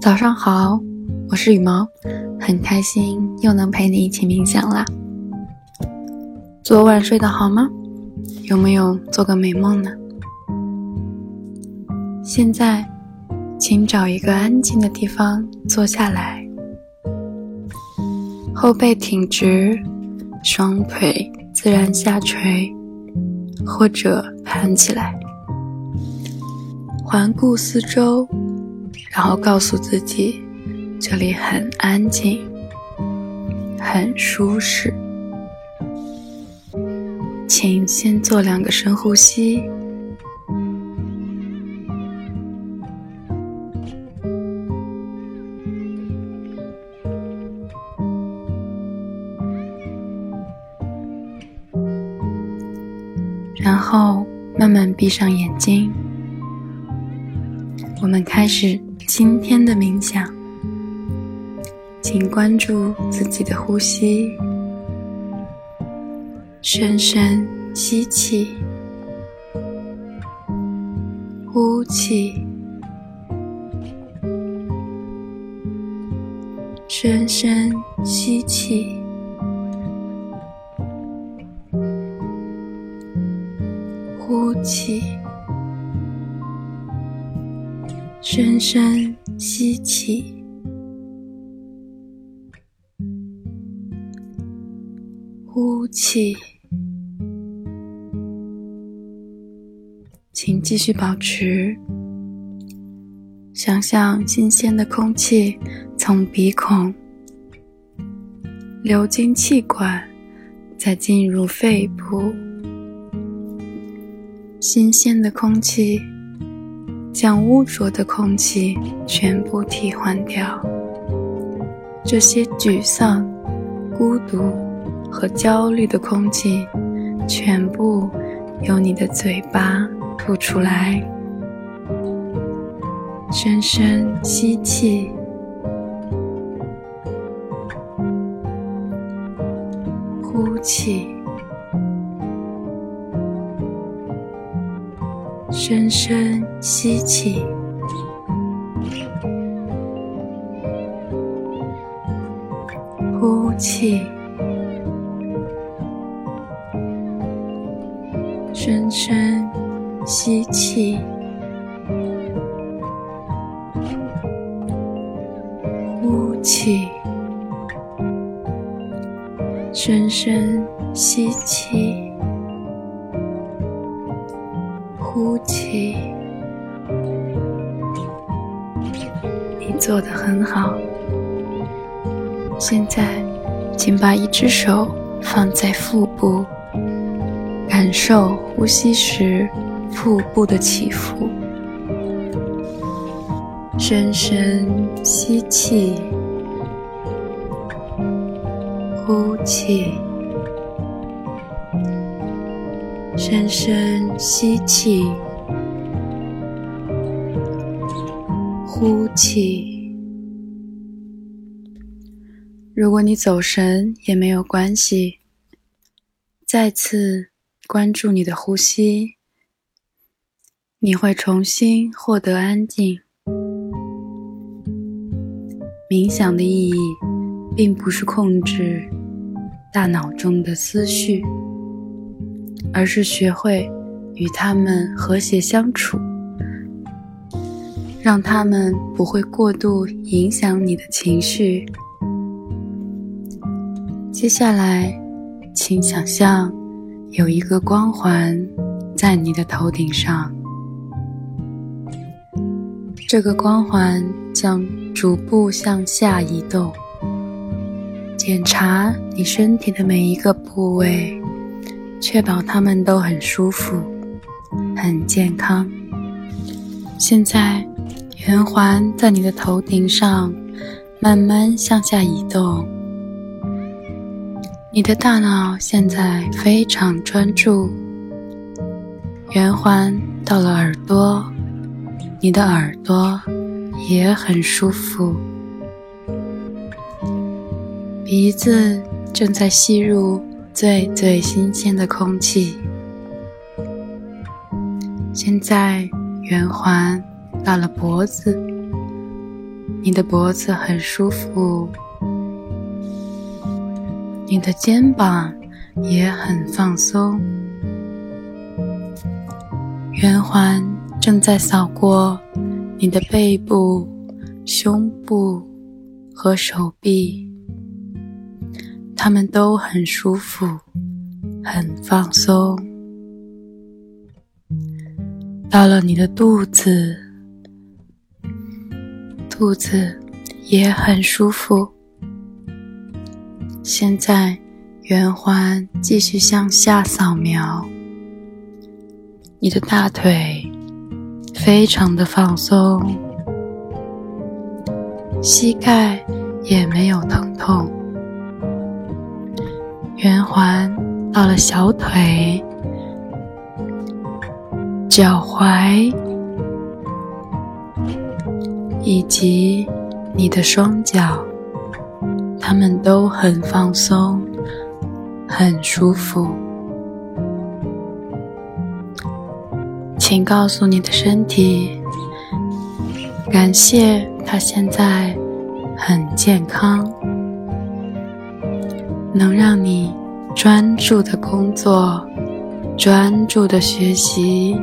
早上好，我是羽毛，很开心又能陪你一起冥想啦。昨晚睡得好吗？有没有做个美梦呢？现在，请找一个安静的地方坐下来，后背挺直，双腿自然下垂，或者盘起来，环顾四周。然后告诉自己，这里很安静，很舒适。请先做两个深呼吸，然后慢慢闭上眼睛。我们开始。今天的冥想，请关注自己的呼吸，深深吸气，呼气，深深吸气，呼气。深深吸气，呼气，请继续保持。想象新鲜的空气从鼻孔流经气管，再进入肺部。新鲜的空气。将污浊的空气全部替换掉，这些沮丧、孤独和焦虑的空气，全部由你的嘴巴吐出来。深深吸气，呼气。深深吸气，呼气，深深吸气，呼气，深深吸气。呼气，你做的很好。现在，请把一只手放在腹部，感受呼吸时腹部的起伏。深深吸气，呼气。深深吸气，呼气。如果你走神也没有关系，再次关注你的呼吸，你会重新获得安静。冥想的意义，并不是控制大脑中的思绪。而是学会与他们和谐相处，让他们不会过度影响你的情绪。接下来，请想象有一个光环在你的头顶上，这个光环将逐步向下移动，检查你身体的每一个部位。确保它们都很舒服、很健康。现在，圆环在你的头顶上慢慢向下移动。你的大脑现在非常专注。圆环到了耳朵，你的耳朵也很舒服。鼻子正在吸入。最最新鲜的空气。现在圆环到了脖子，你的脖子很舒服，你的肩膀也很放松。圆环正在扫过你的背部、胸部和手臂，它们都很舒服，很放松。到了你的肚子。肚子也很舒服。现在，圆环继续向下扫描，你的大腿非常的放松，膝盖也没有疼痛。圆环到了小腿、脚踝。以及你的双脚，它们都很放松，很舒服。请告诉你的身体，感谢它现在很健康，能让你专注的工作、专注的学习、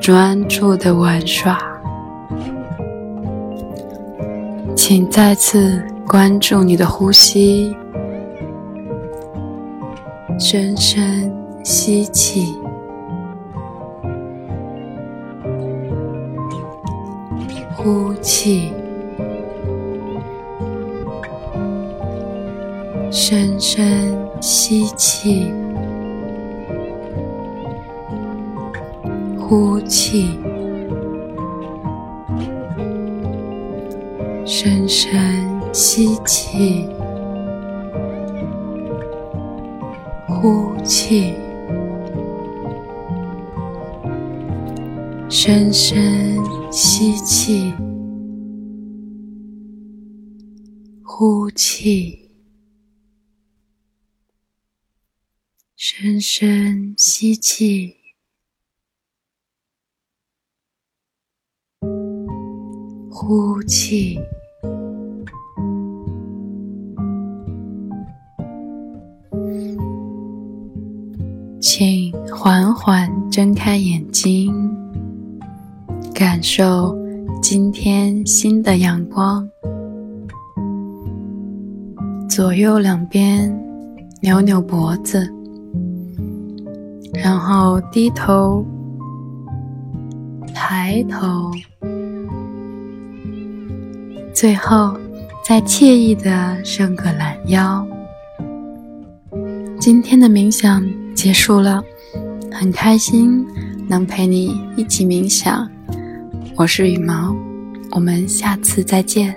专注的玩耍。请再次关注你的呼吸，深深吸气，呼气，深深吸气，呼气。深深吸气，呼气，深深吸气，呼气，深深吸气，呼气。请缓缓睁开眼睛，感受今天新的阳光。左右两边扭扭脖子，然后低头、抬头，最后再惬意的伸个懒腰。今天的冥想。结束了，很开心能陪你一起冥想。我是羽毛，我们下次再见。